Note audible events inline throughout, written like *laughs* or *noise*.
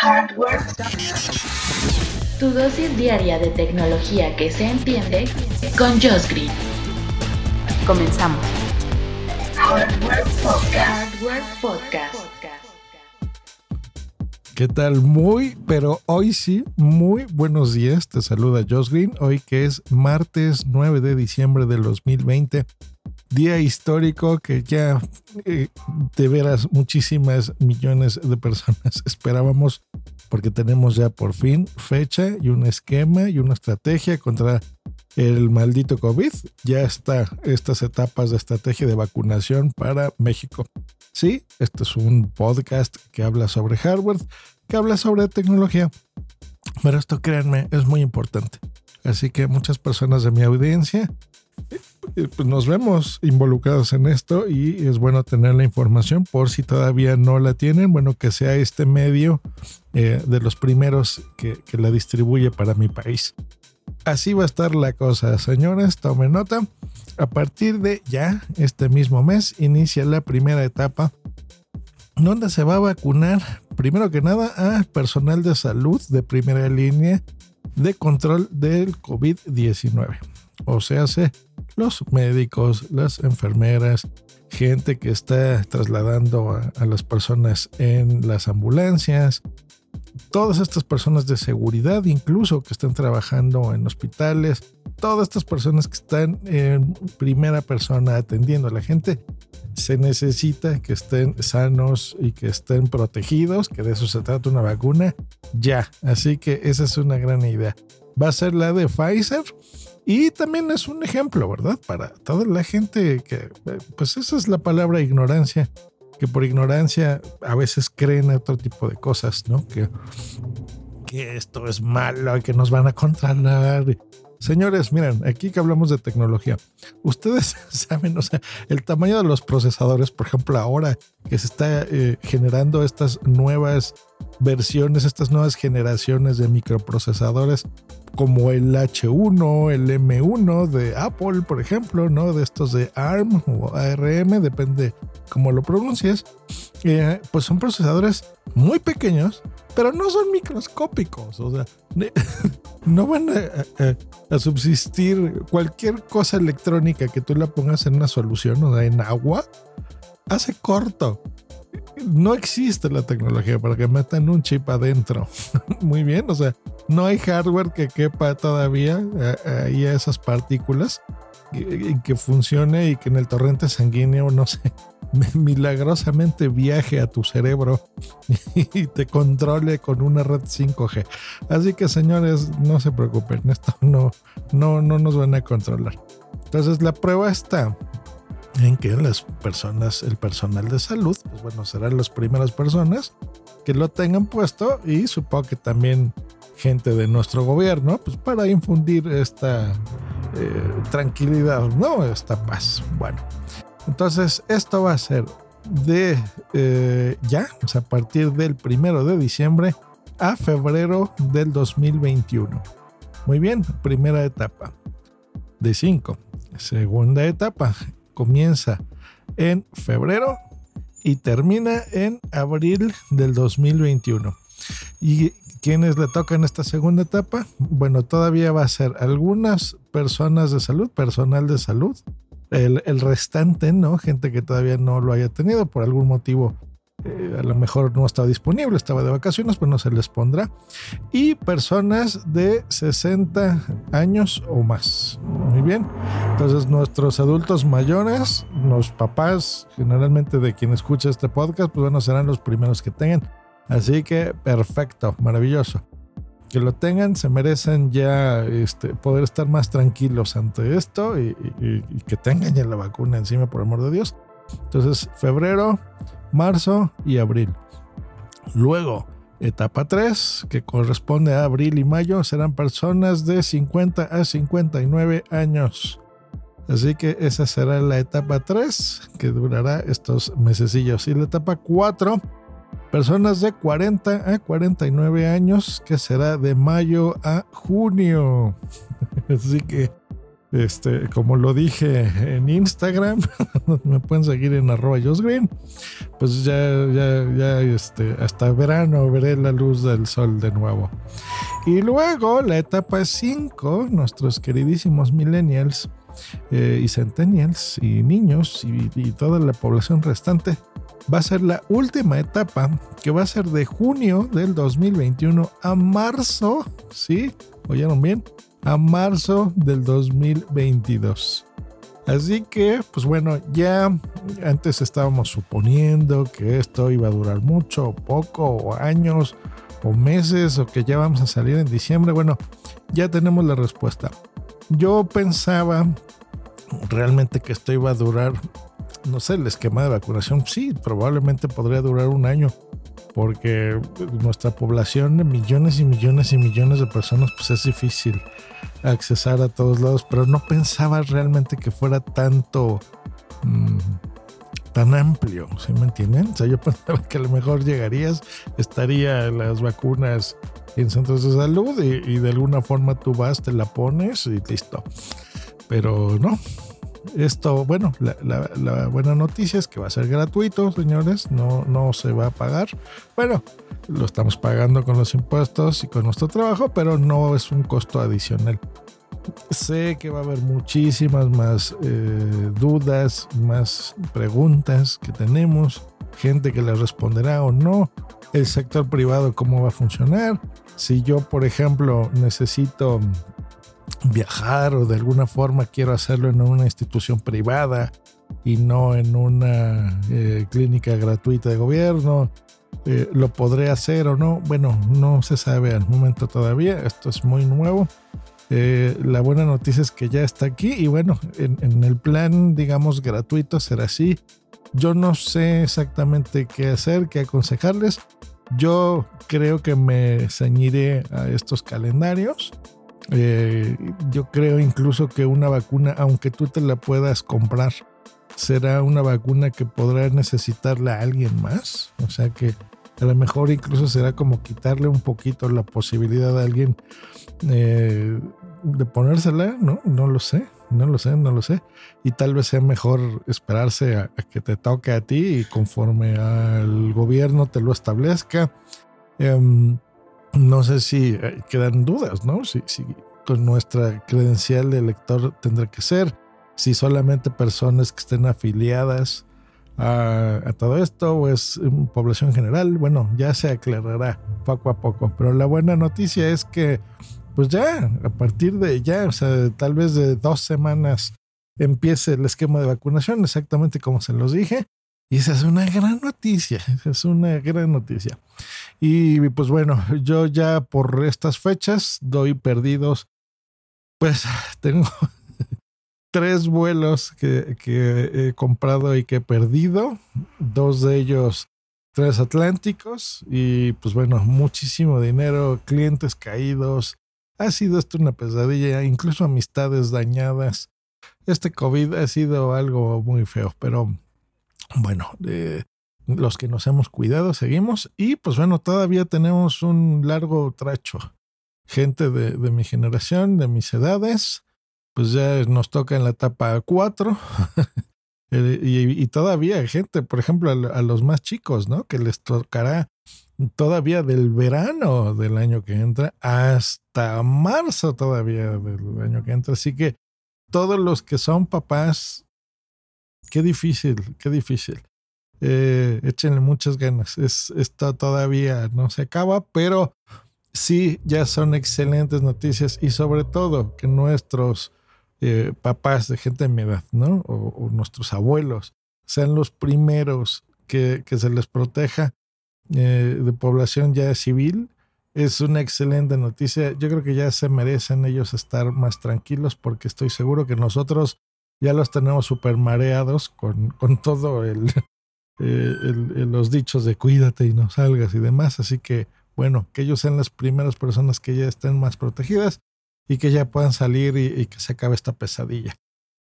Hardware. Tu dosis diaria de tecnología que se entiende con Josh Green. Comenzamos. Hardware Podcast. Hardware Podcast. ¿Qué tal? Muy, pero hoy sí, muy buenos días. Te saluda Josh Green. Hoy que es martes 9 de diciembre del 2020 día histórico que ya eh, de veras muchísimas millones de personas *laughs* esperábamos porque tenemos ya por fin fecha y un esquema y una estrategia contra el maldito COVID. Ya está estas etapas de estrategia de vacunación para México. Sí, este es un podcast que habla sobre hardware, que habla sobre tecnología. Pero esto, créanme, es muy importante. Así que muchas personas de mi audiencia pues nos vemos involucrados en esto y es bueno tener la información por si todavía no la tienen, bueno, que sea este medio eh, de los primeros que, que la distribuye para mi país. Así va a estar la cosa, señores, tomen nota. A partir de ya, este mismo mes, inicia la primera etapa donde se va a vacunar, primero que nada, a personal de salud de primera línea de control del COVID-19. O sea, se los médicos, las enfermeras, gente que está trasladando a, las personas en las ambulancias, todas estas personas de seguridad incluso que están trabajando en hospitales, todas estas personas que están en primera persona atendiendo a la gente, se necesita que estén sanos y que estén protegidos, que de eso se trata una vacuna, ya. Así que esa es una gran idea. Va a ser la de Pfizer y también es un ejemplo, ¿verdad? Para toda la gente que, pues esa es la palabra ignorancia, que por ignorancia a veces creen otro tipo de cosas, ¿no? Que, que esto es malo y que nos van a controlar. Señores, miren, aquí que hablamos de tecnología, ustedes *laughs* saben, o sea, el tamaño de los procesadores, por ejemplo, ahora que se está eh, generando estas nuevas versiones, estas nuevas generaciones de microprocesadores como el H1, el M1 de Apple, por ejemplo, ¿no? De estos de ARM o ARM, depende cómo lo pronuncies. Eh, pues son procesadores muy pequeños, pero no son microscópicos. O sea, *laughs* no van a, subsistir cualquier cosa electrónica que tú la pongas en una solución, o en agua, hace corto no existe la tecnología para que metan un chip adentro. *laughs* Muy bien, o sea, no hay hardware que quepa todavía eh, ahí a esas partículas y que funcione y que en el torrente sanguíneo, no sé, *laughs* milagrosamente viaje a tu cerebro *laughs* y te controle con una red 5G. Así que señores, no se preocupen, *laughs* esto no, no, no nos van a controlar. Entonces la prueba está en que las personas, el personal de salud, pues bueno, serán las primeras personas que lo tengan puesto y supongo que también gente de nuestro gobierno, pues para infundir esta eh, tranquilidad, ¿no? Esta paz. Bueno, entonces esto va a ser de eh, ya, o sea, a partir del primero de diciembre a febrero del 2021. Muy bien, primera etapa de cinco. Segunda etapa, comienza en febrero y termina en abril del 2021. ¿Y quiénes le tocan esta segunda etapa? Bueno, todavía va a ser algunas personas de salud, personal de salud, el, restante, ¿no? Gente que todavía no lo haya tenido por algún motivo eh, a lo mejor no estaba disponible, estaba de vacaciones, pues no se les pondrá. Y personas de 60 años o más. Muy bien. Entonces nuestros adultos mayores, los papás, generalmente de quien escucha este podcast, pues bueno, serán los primeros que tengan. Así que perfecto, maravilloso. Que lo tengan, se merecen ya este, poder estar más tranquilos ante esto y, y que tengan ya la vacuna encima, por amor de Dios. Entonces, febrero, marzo y abril. Luego, etapa 3, que corresponde a abril y mayo, serán personas de 50 a 59 años. Así que esa será la etapa 3, que durará estos mesecillos. Y la etapa 4, personas de 40 a 49 años, que será de mayo a junio. *laughs* Así que Este, como lo dije en Instagram, *laughs* me pueden seguir en arroba Green. Pues ya, ya, ya, este, hasta verano veré la luz del sol de nuevo. Y luego la etapa 5, nuestros queridísimos millennials eh, y centennials y niños y, y toda la población restante va a ser la última etapa que va a ser de junio del 2021 a marzo, ¿sí? ¿Oyeron bien? A marzo del 2022. Así que, pues bueno, ya antes estábamos suponiendo que esto iba a durar mucho poco, o años, o meses, o que ya vamos a salir en diciembre. Bueno, ya tenemos la respuesta. Yo pensaba realmente que esto iba a durar no sé, el esquema de vacunación sí, probablemente podría durar un año, porque nuestra población de millones y millones y millones de personas, pues es difícil accesar a todos lados, pero no pensaba realmente que fuera tanto, mm, tan amplio, ¿sí me entienden? O sea, yo *laughs* pensaba que a lo mejor llegarías, estaría las vacunas en centros de salud y, y de alguna forma tú vas, te la pones y listo. Pero no, esto, bueno, la, buena noticia es que va a ser gratuito, señores, no, no se va a pagar. Bueno, lo estamos pagando con los impuestos y con nuestro trabajo, pero no es un costo adicional. Sé que va a haber muchísimas más eh, dudas, más preguntas que tenemos, gente que les responderá o no, el sector privado cómo va a funcionar. Si yo, por ejemplo, necesito viajar o de alguna forma quiero hacerlo en una institución privada y no en una eh, clínica gratuita de gobierno, eh, ¿lo podré hacer o no? Bueno, no se sabe al momento todavía, esto es muy nuevo. Eh, la buena noticia es que ya está aquí y bueno, en, en el plan, digamos, gratuito será así. Yo no sé exactamente qué hacer, qué aconsejarles. Yo creo que me ceñiré a estos calendarios eh, yo creo incluso que una vacuna, aunque tú te la puedas comprar, será una vacuna que podrá necesitarla alguien más. O sea que a lo mejor incluso será como quitarle un poquito la posibilidad a alguien eh, de ponérsela, ¿no? No lo sé, no lo sé, no lo sé. Y tal vez sea mejor esperarse a, que te toque a ti y conforme al gobierno te lo establezca. Em, no sé si eh, quedan dudas, ¿no? Si, con nuestra credencial de elector tendrá que ser, si solamente personas que estén afiliadas a, todo esto o es población general, bueno, ya se aclarará poco a poco. Pero la buena noticia es que, pues ya, a partir de ya, o sea, tal vez de dos semanas empiece el esquema de vacunación, exactamente como se los dije. Y esa es una gran noticia, es una gran noticia. Y pues bueno, yo ya por estas fechas doy perdidos, pues *laughs* tengo *laughs* tres vuelos que, que, he comprado y que he perdido, dos de ellos transatlánticos y pues bueno, muchísimo dinero, clientes caídos. Ha sido esto una pesadilla, incluso amistades dañadas. Este COVID ha sido algo muy feo, pero bueno, los que nos hemos cuidado seguimos y pues bueno, todavía tenemos un largo tracho. Gente de, mi generación, de mis edades, pues ya nos toca en la etapa 4. *laughs* Eh, y, todavía gente, por ejemplo, a, los más chicos, ¿no? Que les tocará todavía del verano del año que entra hasta marzo todavía del año que entra. Así que todos los que son papás Qué difícil, qué difícil. Eh, échenle muchas ganas. Es, esto todavía no se acaba, pero sí, ya son excelentes noticias y sobre todo que nuestros eh, papás de gente de mi edad, ¿no? O, nuestros abuelos sean los primeros que, que se les proteja eh, de población ya civil. Es una excelente noticia. Yo creo que ya se merecen ellos estar más tranquilos porque estoy seguro que nosotros ya los tenemos super mareados con, con todo *laughs* eh, el, los dichos de cuídate y no salgas y demás. Así que, bueno, que ellos sean las primeras personas que ya estén más protegidas y que ya puedan salir y, que se acabe esta pesadilla.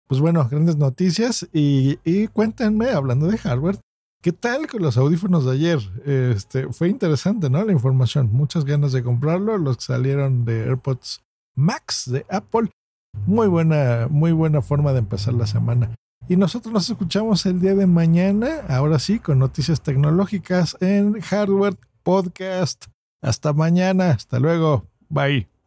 Pues bueno, grandes noticias y, y, cuéntenme, hablando de hardware, ¿qué tal con los audífonos de ayer? Este, fue interesante, ¿no? La información, muchas ganas de comprarlo, los que salieron de AirPods Max de Apple Muy buena, muy buena forma de empezar la semana. Y nosotros nos escuchamos el día de mañana, ahora sí, con noticias tecnológicas en Hardware Podcast. Hasta mañana, hasta luego, bye.